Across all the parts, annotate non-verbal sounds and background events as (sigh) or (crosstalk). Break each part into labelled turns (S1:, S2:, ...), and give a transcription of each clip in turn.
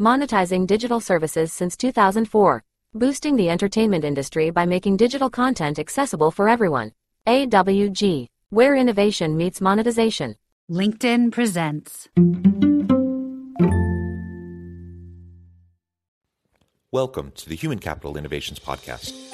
S1: monetizing digital services since 2004, boosting the entertainment industry by making digital content accessible for everyone. AWG, where innovation meets monetization.
S2: LinkedIn presents.
S3: Welcome to the Human Capital Innovations Podcast,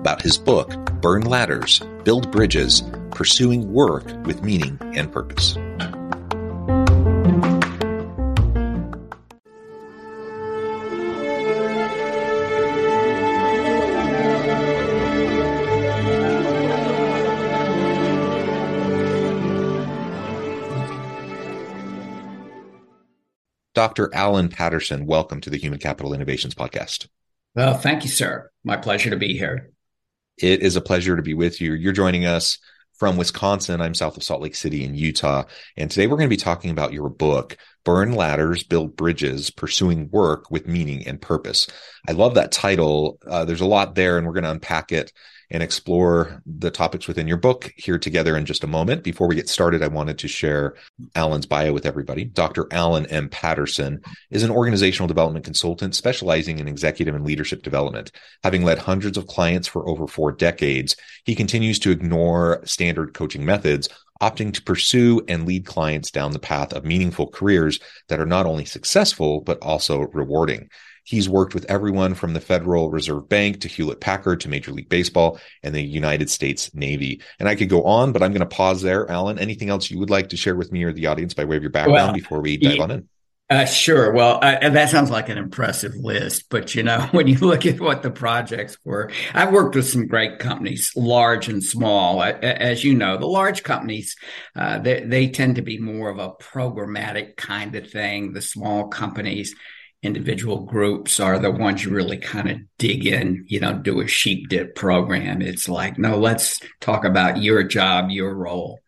S3: about his book, Burn Ladders, Build Bridges, Pursuing Work with Meaning and Purpose. Dr. Alan Patterson, welcome to the Human Capital Innovations Podcast.
S4: Well, thank you, sir. My pleasure to be here.
S3: It is a pleasure to be with you. You're joining us from Wisconsin. I'm south of Salt Lake City in Utah. And today we're going to be talking about your book, Burn Ladders, Build Bridges, Pursuing Work with Meaning and Purpose. I love that title. Uh, there's a lot there, and we're going to unpack it and explore the topics within your book here together in just a moment. Before we get started, I wanted to share Alan's bio with everybody. Dr. Alan M. Patterson is an organizational development consultant specializing in executive and leadership development. Having led hundreds of clients for over four decades, he continues to ignore standard coaching methods opting to pursue and lead clients down the path of meaningful careers that are not only successful, but also rewarding. He's worked with everyone from the Federal Reserve Bank to Hewlett Packard to Major League Baseball and the United States Navy. And I could go on, but I'm going to pause there. Alan, anything else you would like to share with me or the audience by way of your background well, before we dive on in?
S4: Uh, sure. Well, uh, that sounds like an impressive list, but you know, (laughs) when you look at what the projects were, I've worked with some great companies, large and small. As you know, the large companies, uh, they, they tend to be more of a programmatic kind of thing. The small companies, individual groups are the ones you really kind of dig in, you know, do a sheep dip program. It's like, no, let's talk about your job, your role,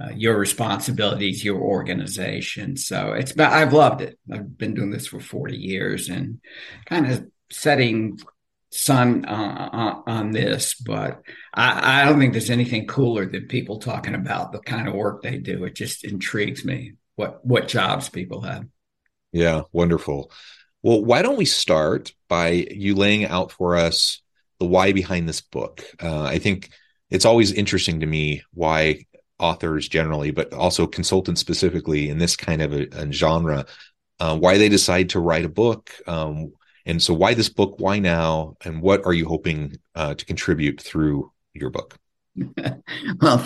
S4: uh, your responsibilities, your organization. So it's, about, I've loved it. I've been doing this for 40 years and kind of setting sun uh, on this, but I, I don't think there's anything cooler than people talking about the kind of work they do. It just intrigues me what, what jobs people have.
S3: Yeah, wonderful. Well, why don't we start by you laying out for us the why behind this book? Uh, I think it's always interesting to me why authors generally, but also consultants specifically in this kind of a, a genre, uh, why they decide to write a book. Um, and so, why this book? Why now? And what are you hoping uh, to contribute through your book? (laughs)
S4: well,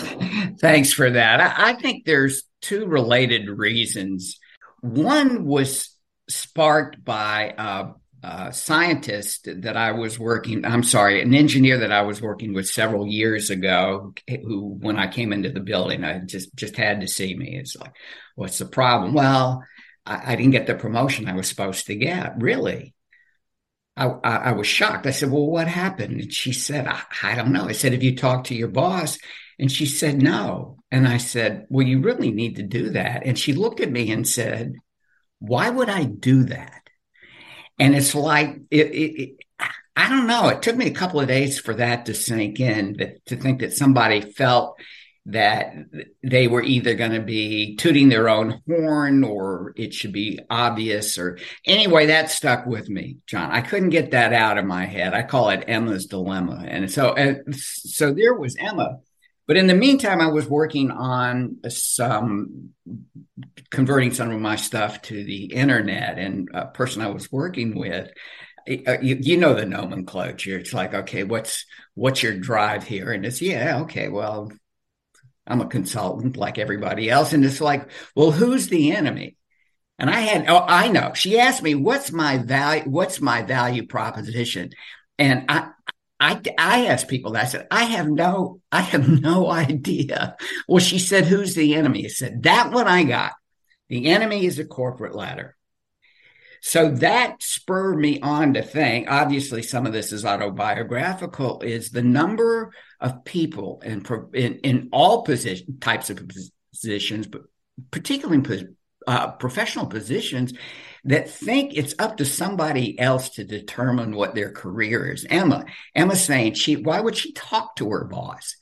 S4: thanks for that. I, I think there's two related reasons one was sparked by a, scientist that I was working, I'm sorry, an engineer that I was working with several years ago, who, when I came into the building, I just, just had to see me. It's like, what's the problem? Well, I, I didn't get the promotion I was supposed to get. Really? I, I, I, was shocked. I said, Well, what happened? And she said, I, I, don't know. I said, Have you talked to your boss? And she said, No. And I said, Well, you really need to do that. And she looked at me and said, Why would I do that? And it's like, it, it, it, I don't know. It took me a couple of days for that to sink in, that, to think that somebody felt that they were either going to be tooting their own horn or it should be obvious or anyway that stuck with me john i couldn't get that out of my head i call it emma's dilemma and so and so there was emma But in the meantime, I was working on some converting some of my stuff to the internet, and a person I was working with. Uh, you, you know the nomenclature. It's like, okay, what's what's your drive here? And it's yeah, okay, well, I'm a consultant like everybody else, and it's like, well, who's the enemy? And I had, oh, I know. She asked me, "What's my value? What's my value proposition?" And I, I, I asked people that. I said, I have no, I have (laughs) no idea. Well, she said, who's the enemy? I said, that one I got. The enemy is a corporate ladder. So that spurred me on to think, obviously some of this is autobiographical, is the number of people in, in, in all position, types of positions, but particularly in uh, professional positions that think it's up to somebody else to determine what their career is. Emma, Emma's saying she, why would she talk to her boss?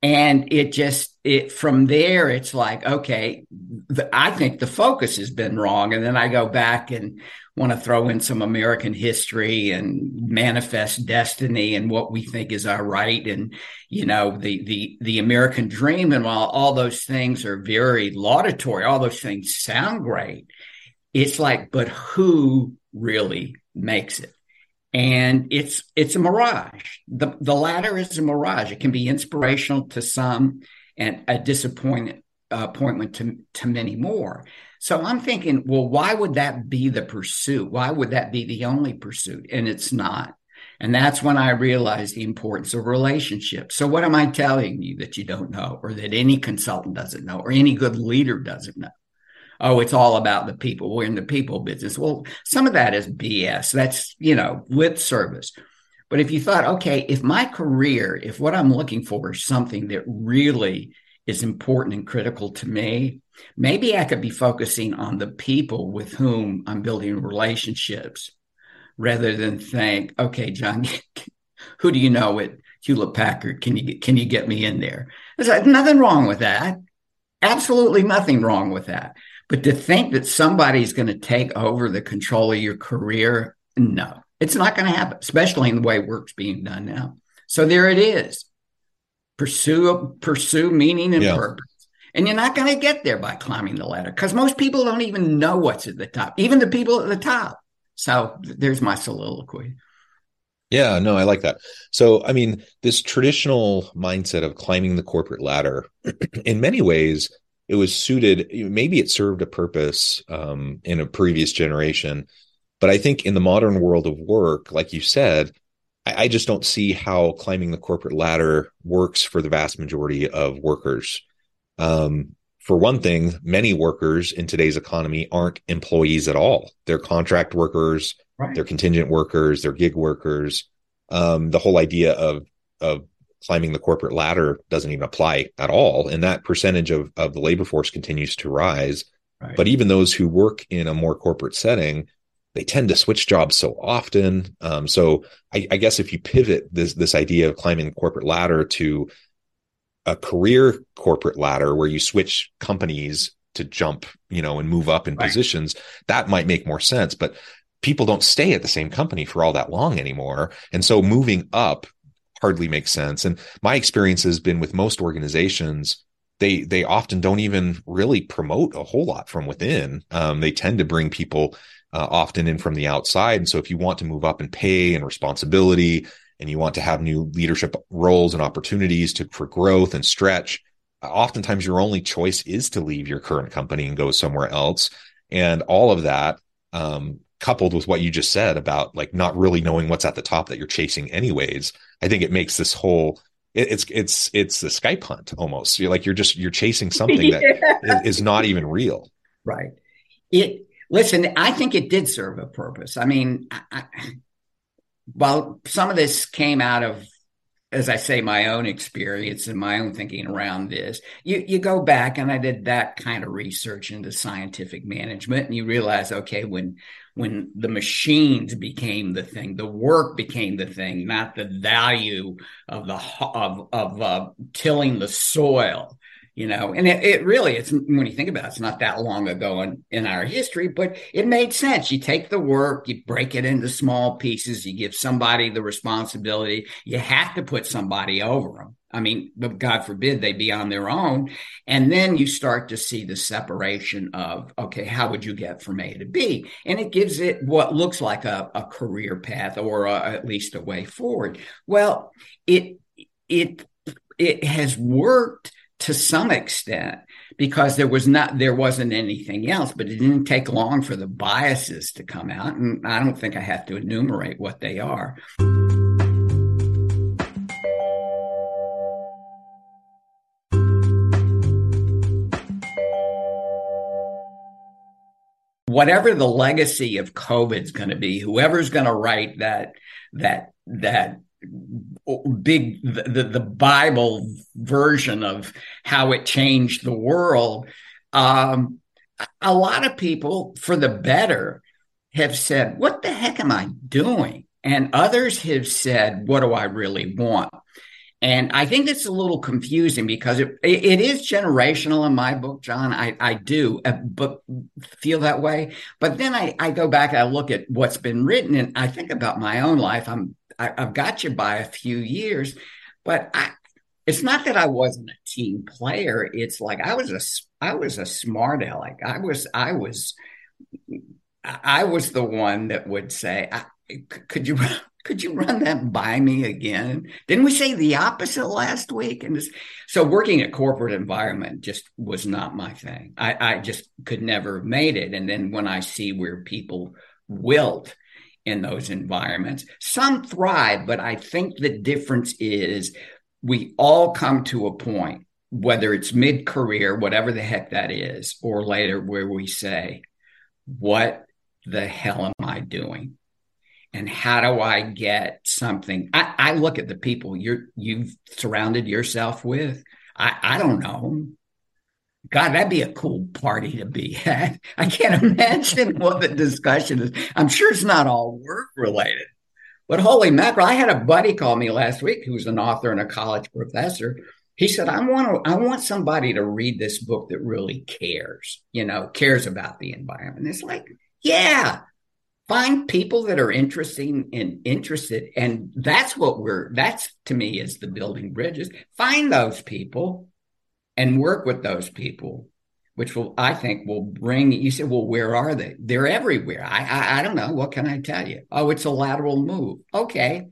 S4: And it just, it from there, it's like, okay, the, I think the focus has been wrong. And then I go back and want to throw in some American history and manifest destiny and what we think is our right and you know the the the American dream and while all those things are very laudatory all those things sound great it's like, but who really makes it? And it's it's a mirage. The the ladder is a mirage. It can be inspirational to some and a disappointment appointment to to many more. So I'm thinking, well, why would that be the pursuit? Why would that be the only pursuit? And it's not. And that's when I realized the importance of relationships. So what am I telling you that you don't know or that any consultant doesn't know or any good leader doesn't know? Oh, it's all about the people. We're in the people business. Well, some of that is BS. That's, you know, lip service. But if you thought, okay, if my career, if what I'm looking for is something that really is important and critical to me, maybe I could be focusing on the people with whom I'm building relationships rather than think, okay, John, (laughs) who do you know at Hewlett Packard? Can you get, can you get me in there? There's nothing wrong with that. Absolutely nothing wrong with that. But to think that somebody's going to take over the control of your career, no, it's not going to happen, especially in the way work's being done now. So there it is. Pursue pursue meaning and yeah. purpose. And you're not going to get there by climbing the ladder because most people don't even know what's at the top, even the people at the top. So there's my soliloquy.
S3: Yeah, no, I like that. So, I mean, this traditional mindset of climbing the corporate ladder, (clears throat) in many ways, it was suited maybe it served a purpose um, in a previous generation. But i think in the modern world of work like you said I, I, just don't see how climbing the corporate ladder works for the vast majority of workers. Um, for one thing many workers in today's economy aren't employees at all. They're contract workers right. they're contingent workers they're gig workers. Um, the whole idea of of climbing the corporate ladder doesn't even apply at all. And that percentage of, of the labor force continues to rise. Right. But even those who work in a more corporate setting, they tend to switch jobs so often. Um, so I, I, guess if you pivot this this idea of climbing the corporate ladder to a career corporate ladder where you switch companies to jump, you know, and move up in right. positions, that might make more sense. But people don't stay at the same company for all that long anymore. And so moving up hardly makes sense. And my experience has been with most organizations, they they often don't even really promote a whole lot from within. Um, they tend to bring people uh, often in from the outside. And so if you want to move up in pay and responsibility, and you want to have new leadership roles and opportunities to for growth and stretch, oftentimes your only choice is to leave your current company and go somewhere else. And all of that um, coupled with what you just said about like not really knowing what's at the top that you're chasing anyways i think it makes this whole it, it's it's it's the skype hunt almost. You're like you're just you're chasing something that (laughs) yeah. is not even real.
S4: Right. It listen i think it did serve a purpose. I mean I, I, while some of this came out of as I say, my own experience and my own thinking around this, you, you go back and I did that kind of research into scientific management and you realize, okay, when, when the machines became the thing, the work became the thing, not the value of the, of, of uh, tilling the soil you know? And it, it, really it's when you think about it it's not that long ago in, in our history but it made sense. You take the work you break it into small pieces you give somebody the responsibility you have to put somebody over them I mean, but God forbid they be on their own. And then you start to see the separation of, okay, how would you get from A to B? And it gives it what looks like a, a career path or a, at least a way forward. Well, it, it, it has worked to some extent because there was not there wasn't anything else but it didn't take long for the biases to come out and i don't think i have to enumerate what they are whatever the legacy of COVID's going to be, whoever's going to write that that that big the, the Bible version of how it changed the world, um, a lot of people, for the better, have said, "What the heck am I doing?" And others have said, "What do I really want?" And I think it's a little confusing because it, it is generational in my book, John. I, I do uh, but feel that way. But then I, I go back and I look at what's been written and I think about my own life. I'm, I, I've got you by a few years, but I, it's not that I wasn't a team player. It's like I was a, I was a smart aleck. I was, I was, I was the one that would say, could you (laughs) could you run that by me again? Didn't we say the opposite last week? And this, so working a corporate environment just was not my thing. I, I just could never have made it. And then when I see where people wilt in those environments, some thrive, but I think the difference is we all come to a point, whether it's mid career, whatever the heck that is, or later, where we say, what the hell am I doing? And how do I get something? I, I look at the people you're you've surrounded yourself with. I, I don't know. God, that'd be a cool party to be at. (laughs) I can't imagine what the discussion is. I'm sure it's not all work related. But holy mackerel, I had a buddy call me last week who's an author and a college professor. He said, I want to, I want somebody to read this book that really cares, you know, cares about the environment. It's like, yeah, find people that are interesting and interested and that's what we're that's to me is the building bridges. Find those people and work with those people which will i think will bring you said well where are they? They're everywhere. I, I i don't know. What can i tell you? Oh it's a lateral move. Okay.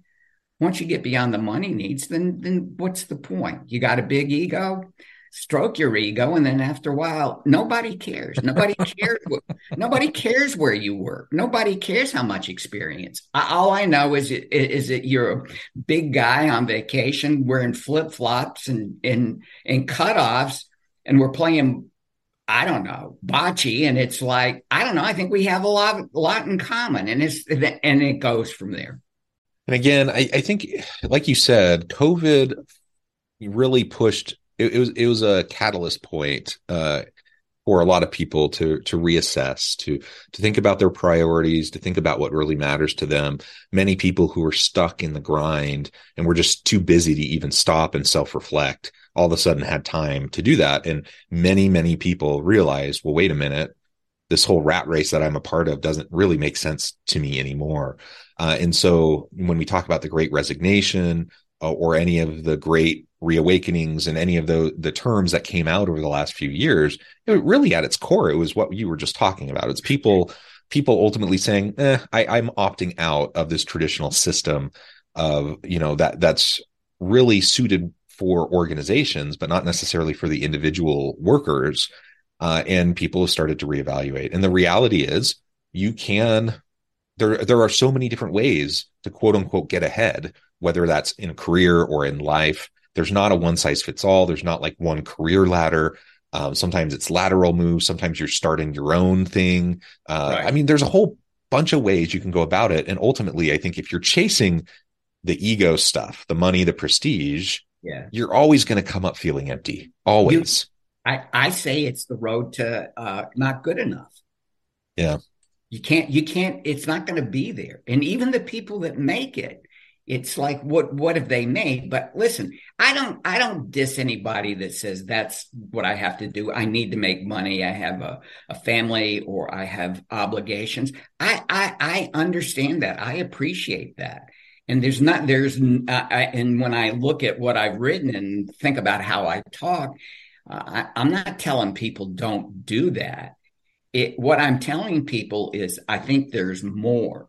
S4: Once you get beyond the money needs then then what's the point? You got a big ego stroke your ego and then after a while nobody cares nobody cares nobody cares where you work nobody cares how much experience all i know is it, is that you're a big guy on vacation wearing flip-flops and and and cutoffs and we're playing I don't know, bocce. And it's like, I don't know. I think we have a lot, a lot in common. And it's, and it goes from there.
S3: And again, I, I think, like you said, COVID really pushed it, it was it was a catalyst point uh, for a lot of people to to reassess, to to think about their priorities, to think about what really matters to them. Many people who were stuck in the grind and were just too busy to even stop and self reflect, all of a sudden had time to do that. And many many people realized, well, wait a minute, this whole rat race that I'm a part of doesn't really make sense to me anymore. Uh, and so when we talk about the great resignation uh, or any of the great reawakenings and any of the the terms that came out over the last few years it really at its core it was what you were just talking about. It's people people ultimately saying eh, I, i'm opting out of this traditional system of you know that that's really suited for organizations but not necessarily for the individual workers uh, and people have started to reevaluate. And the reality is you can there there are so many different ways to quote unquote get ahead whether that's in career or in life there's not a one size fits all. There's not like one career ladder. Um, sometimes it's lateral moves. Sometimes you're starting your own thing. Uh, right. I mean, there's a whole bunch of ways you can go about it. And ultimately, I think if you're chasing the ego stuff, the money, the prestige,
S4: yeah,
S3: you're always going to come up feeling empty. Always.
S4: You, I, I say it's the road to uh, not good enough.
S3: Yeah.
S4: You can't, you can't, it's not going to be there. And even the people that make it, it's like what what have they made? But listen i don't i don't diss anybody that says that's what i have to do. I need to make money. I have a, a family or i have obligations. I, I i understand that. I appreciate that. And there's not, there's, uh, I, and when I look at what I've written and think about how I talk, uh, I, I'm not telling people don't do that. It, what I'm telling people is I think there's more.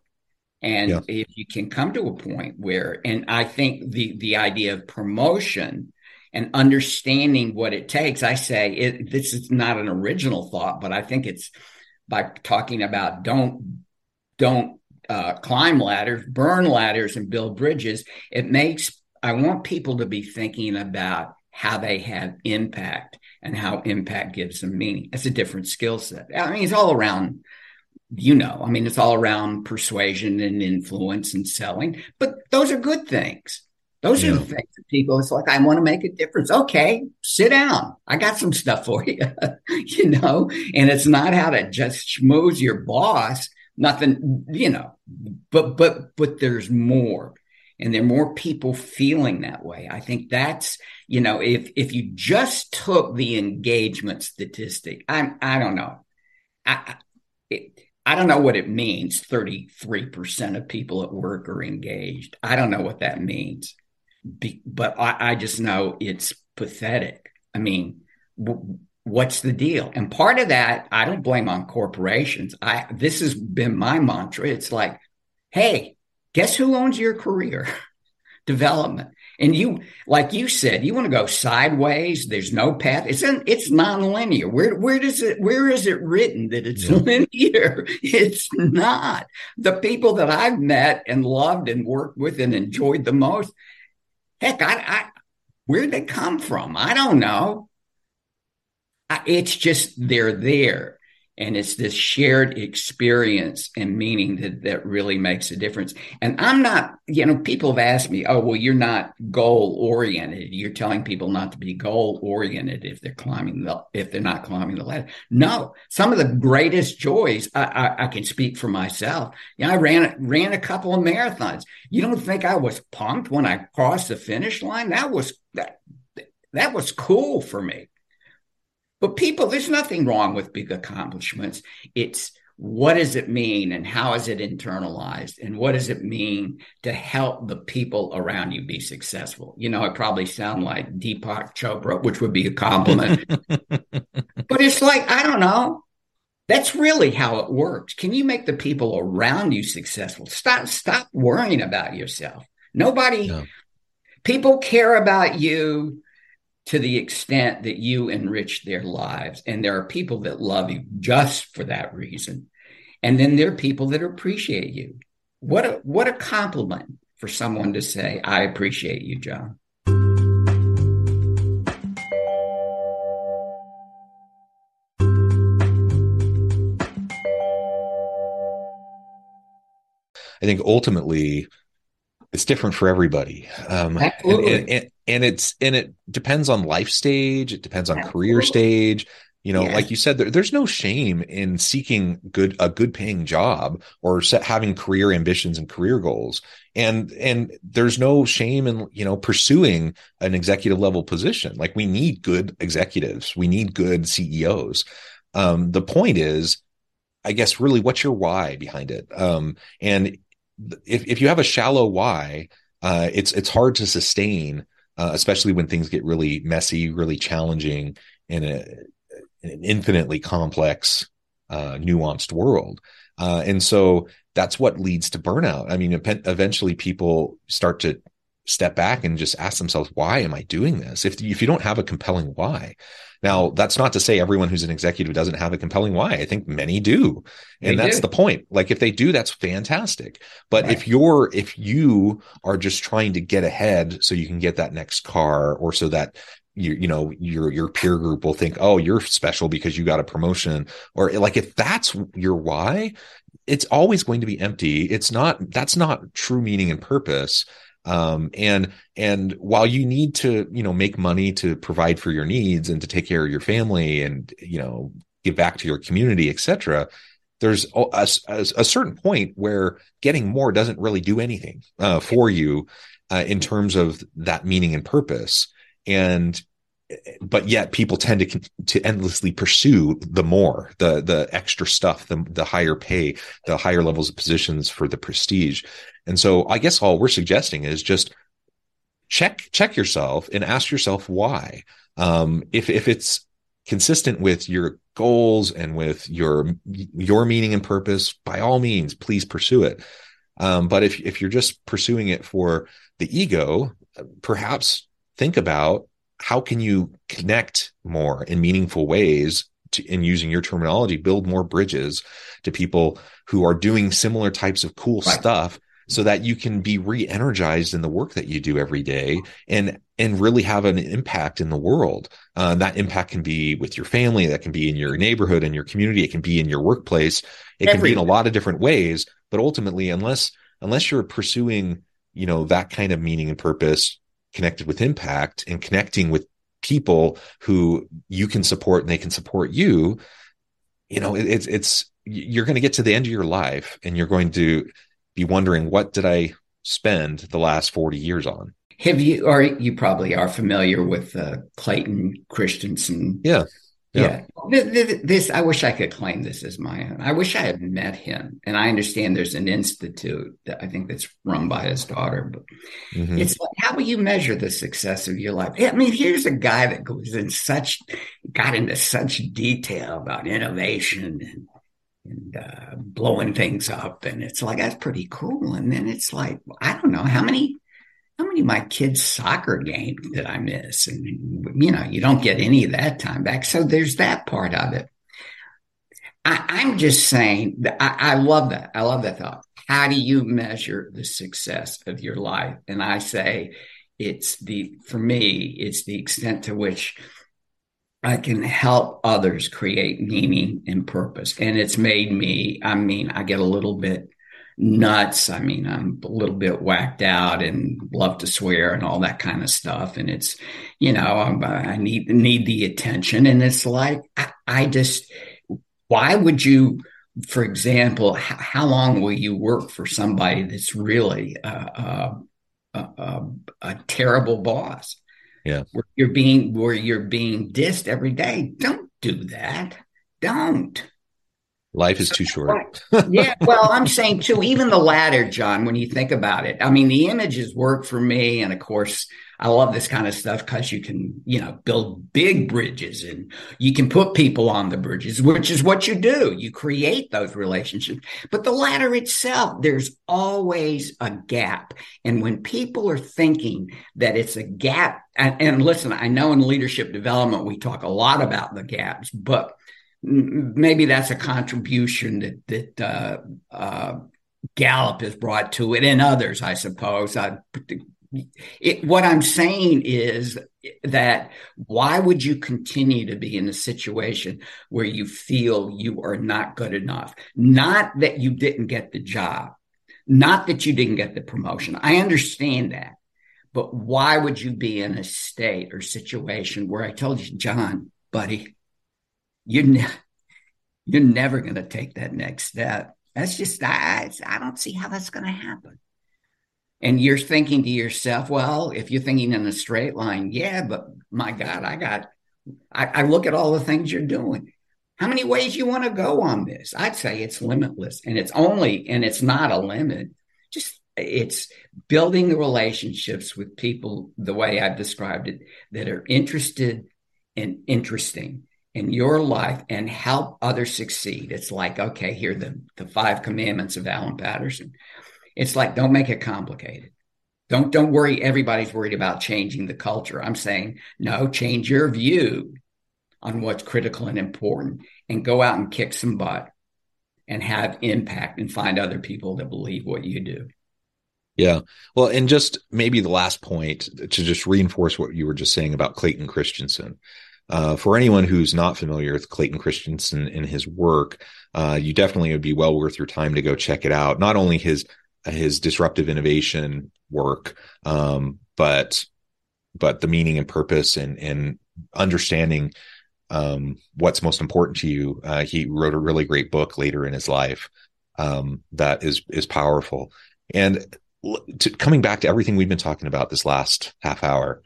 S4: And yeah. if you can come to a point where, and I think the the idea of promotion and understanding what it takes, I say it, this is not an original thought, but I think it's by talking about don't don't uh, climb ladders, burn ladders, and build bridges. It makes I want people to be thinking about how they have impact and how impact gives them meaning. It's a different skill set. I mean, it's all around you know, I mean, it's all around persuasion and influence and selling, but those are good things. Those yeah. are the things that people, it's like, I want to make a difference. Okay, sit down. I got some stuff for (laughs) you, you know, and it's not how to just schmooze your boss, nothing, you know, but, but, but there's more and there are more people feeling that way. I think that's, you know, if, if you just took the engagement statistic, I'm, I don't know. I, it, I don't know what it means. 33% of people at work are engaged. I don't know what that means, Be, but I, I, just know it's pathetic. I mean, w- what's the deal? And part of that, I don't blame on corporations. I, this has been my mantra. It's like, Hey, guess who owns your career? (laughs) Development. And you, like you said, you want to go sideways. There's no path. It's in, it's nonlinear. Where where does it where is it written that it's linear? (laughs) It's not. The people that I've met and loved and worked with and enjoyed the most, heck, I, I where'd they come from? I don't know. I, it's just they're there and it's this shared experience and meaning that that really makes a difference. And i'm not you know people have asked me oh well you're not goal oriented. You're telling people not to be goal oriented if they're climbing the if they're not climbing the ladder. No some of the greatest joys i i, I can speak for myself. You know, i ran ran a couple of marathons. You don't think i was pumped when i crossed the finish line? That was that that was cool for me but people, there's nothing wrong with big accomplishments. It's what does it mean and how is it internalized and what does it mean to help the people around you be successful? You know i probably sound like deepak chopra which would be a compliment. (laughs) But it's like i don't know. That's really how it works. Can you make the people around you successful? Stop stop worrying about yourself. Nobody no. people care about you to the extent that you enrich their lives. And there are people that love you just for that reason. And then there are people that appreciate you. What a what a compliment for someone to say, I appreciate you, John.
S3: I think ultimately it's different for everybody. Um,
S4: Absolutely.
S3: And, and, and, it's and it depends on life stage. It depends on Absolutely. career stage. You know, yeah. like you said, there, there's no shame in seeking good a good paying job or set, having career ambitions and career goals. And and there's no shame in you know pursuing an executive level position. Like we need good executives. We need good CEOs. Um, the point is, I guess, really, what's your why behind it? Um, and if if you have a shallow why, uh, it's it's hard to sustain, uh, especially when things get really messy, really challenging in, a, in an infinitely complex, uh, nuanced world. Uh, and so that's what leads to burnout. I mean, eventually people start to step back and just ask themselves, why am I doing this? If, if you don't have a compelling why, now, that's not to say everyone who's an executive doesn't have a compelling why. I think many do. And they that's do. the point. Like if they do, that's fantastic. But right. if you're, if you are just trying to get ahead so you can get that next car or so that you, you know, your, your peer group will think, oh, you're special because you got a promotion or like if that's your why, it's always going to be empty. It's not, that's not true meaning and purpose. Um, and and while you need to you know make money to provide for your needs and to take care of your family and you know give back to your community etc there's a, a, a, certain point where getting more doesn't really do anything uh, for you uh, in terms of that meaning and purpose. And but yet people tend to to endlessly pursue the more the the extra stuff the the higher pay the higher levels of positions for the prestige. And so i guess all we're suggesting is just check check yourself and ask yourself why. Um if if it's consistent with your goals and with your your meaning and purpose by all means please pursue it. Um but if if you're just pursuing it for the ego perhaps think about how can you connect more in meaningful ways to, in using your terminology, build more bridges to people who are doing similar types of cool right. stuff so that you can be re-energized in the work that you do every day and and really have an impact in the world. Uh, that impact can be with your family that can be in your neighborhood and your community it can be in your workplace. It can be in a lot of different ways but ultimately unless unless you're pursuing you know that kind of meaning and purpose connected with impact and connecting with people who you can support and they can support you you know it, it's it's you're going to get to the end of your life and you're going to be wondering what did i spend the last 40 years on?
S4: Have you or you probably are familiar with uh, clayton christensen.
S3: Yeah
S4: yeah. yeah. This, I wish I could claim this as my own. I wish I had met him. And I understand there's an institute that I think that's run by his daughter. But mm-hmm. it's like, how will you measure the success of your life? I mean, here's a guy that goes in such, got into such detail about innovation and, and uh, blowing things up. And it's like, that's pretty cool. And then it's like, I don't know how many how many of my kids' soccer games did I miss? And, you know, you don't get any of that time back. So there's that part of it. I, am just saying I, I love that. I love that thought. How do you measure the success of your life? And I say it's the, for me, it's the extent to which I can help others create meaning and purpose. And it's made me, I mean, I get a little bit nuts. I mean, I'm a little bit whacked out and love to swear and all that kind of stuff. And it's, you know, I'm, i need need the attention. And it's like I, I just, why would you? For example, how, how, long will you work for somebody that's really a, a terrible boss?
S3: Yeah,
S4: where you're being where you're being dissed every day. Don't do that. Don't.
S3: Life is too short.
S4: yeah, (laughs) well, I'm saying too, even the ladder, John, when you think about it. I mean, the images work for me. And of course, I love this kind of stuff because you can, you know, build big bridges and you can put people on the bridges, which is what you do. You create those relationships. But the ladder itself, there's always a gap. And when people are thinking that it's a gap, and, and listen, I know in leadership development, we talk a lot about the gaps, but maybe that's a contribution that that uh, uh, Gallup has brought to it, and others, I suppose. I, it, what I'm saying is that why would you continue to be in a situation where you feel you are not good enough? Not that you didn't get the job, not that you didn't get the promotion. I understand that. But why would you be in a state or situation where I told you, John, buddy, you're ne- you're never going to take that next step. That's just I I don't see how that's going to happen. And you're thinking to yourself, well, if you're thinking in a straight line, yeah, but my God, I got I, I look at all the things you're doing. How many ways you want to go on this? I'd say it's limitless, and it's only and it's not a limit. Just it's building the relationships with people the way I've described it that are interested and interesting in your life and help others succeed. It's like, okay, here the, the five commandments of Alan Patterson. It's like, don't make it complicated. Don't don't worry. Everybody's worried about changing the culture. I'm saying, no, change your view on what's critical and important and go out and kick some butt and have impact and find other people that believe what you do.
S3: Yeah. Well, and just maybe the last point to just reinforce what you were just saying about Clayton Christensen. Uh, for anyone who's not familiar with Clayton Christensen and his work, uh, you definitely would be well worth your time to go check it out. Not only his his disruptive innovation work, um, but but the meaning and purpose and and understanding um, what's most important to you. Uh, he wrote a really great book later in his life um, that is is powerful. And to, coming back to everything we've been talking about this last half hour,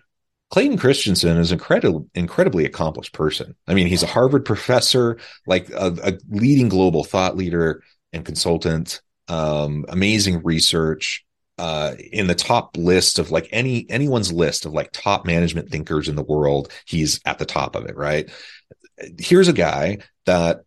S3: Clayton Christensen is incredibly incredibly accomplished person. I mean, he's a Harvard professor, like a, a leading global thought leader and consultant. Um, amazing research. Uh, in the top list of like any anyone's list of like top management thinkers in the world, he's at the top of it. Right. Here's a guy that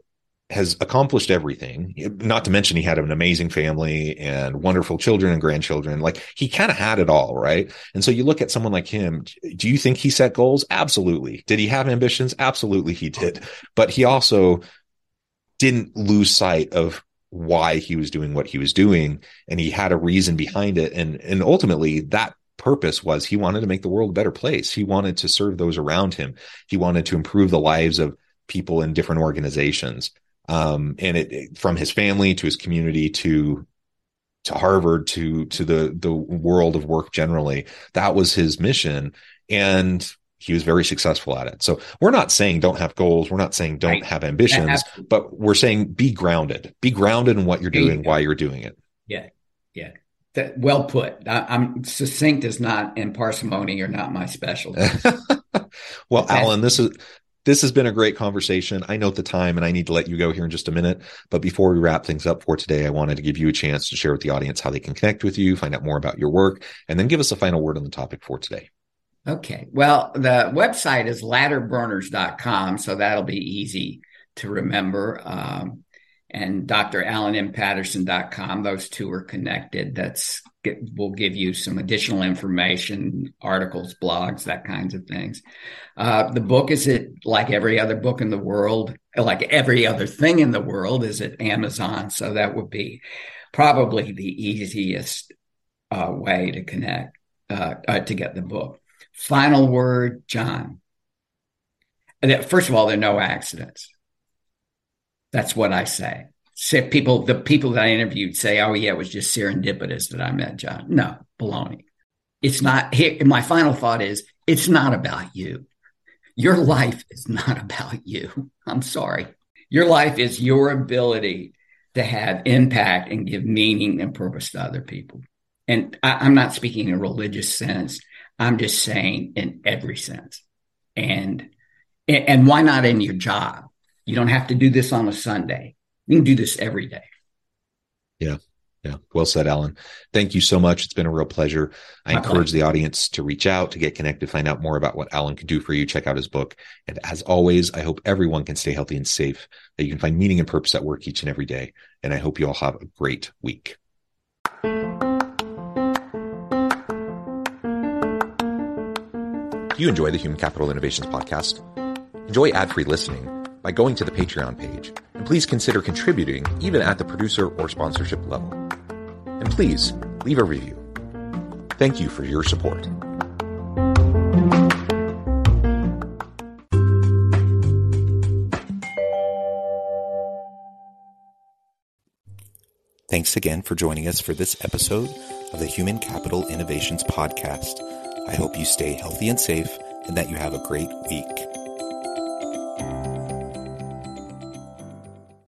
S3: has accomplished everything. Not to mention he had an amazing family and wonderful children and grandchildren. Like he kind of had it all, right? And so you look at someone like him. Do you think he set goals? Absolutely. Did he have ambitions? Absolutely, he did. But he also didn't lose sight of why he was doing what he was doing, and he had a reason behind it. And and ultimately, that purpose was he wanted to make the world a better place. He wanted to serve those around him. He wanted to improve the lives of people in different organizations um, and it, it, from his family to his community to to Harvard to to the the world of work generally. That was his mission, and he was very successful at it. So we're not saying don't have goals. We're not saying don't right. have ambitions, but we're saying be grounded. Be grounded in what you're doing, why you're doing it.
S4: Yeah, yeah. That, well put. I, am succinct is not and parsimony are not my specialty. (laughs)
S3: well, Alan, this is this has been a great conversation. I note the time and I need to let you go here in just a minute. But before we wrap things up for today, I wanted to give you a chance to share with the audience how they can connect with you, find out more about your work, and then give us a final word on the topic for today.
S4: Okay. Well, the website is ladderburners.com. So that'll be easy to remember. Um, and dralanmpatterson.com. Those two are connected. That's will give you some additional information, articles, blogs, that kinds of things. Uh, the book is it like every other book in the world, like every other thing in the world, is at Amazon. So that would be probably the easiest uh, way to connect uh, uh to get the book. Final word, John. First of all, there are no accidents. That's what I say. Say. People, the people that I interviewed say, "Oh yeah, it was just serendipitous that I met John." No, baloney. It's not. Here, my final thought is, it's not about you. Your life is not about you. I'm sorry. Your life is your ability to have impact and give meaning and purpose to other people. And I, am not speaking in a religious sense. I'm just saying in every sense. And and why not in your job? You don't have to do this on a Sunday. You can do this every day.
S3: Yeah. Yeah. Well said, Alan. Thank you so much. It's been a real pleasure. I My encourage pleasure. the audience to reach out, to get connected, find out more about what Alan can do for you. Check out his book. And as always, I hope everyone can stay healthy and safe, that you can find meaning and purpose at work each and every day. And I hope you all have a great week. Do you enjoy the Human Capital Innovations podcast? Enjoy ad free listening by going to the Patreon page. And please consider contributing even at the producer or sponsorship level. And please leave a review. Thank you for your support. Thanks again for joining us for this episode of the Human Capital Innovations Podcast. I hope you stay healthy and safe and that you have a great week.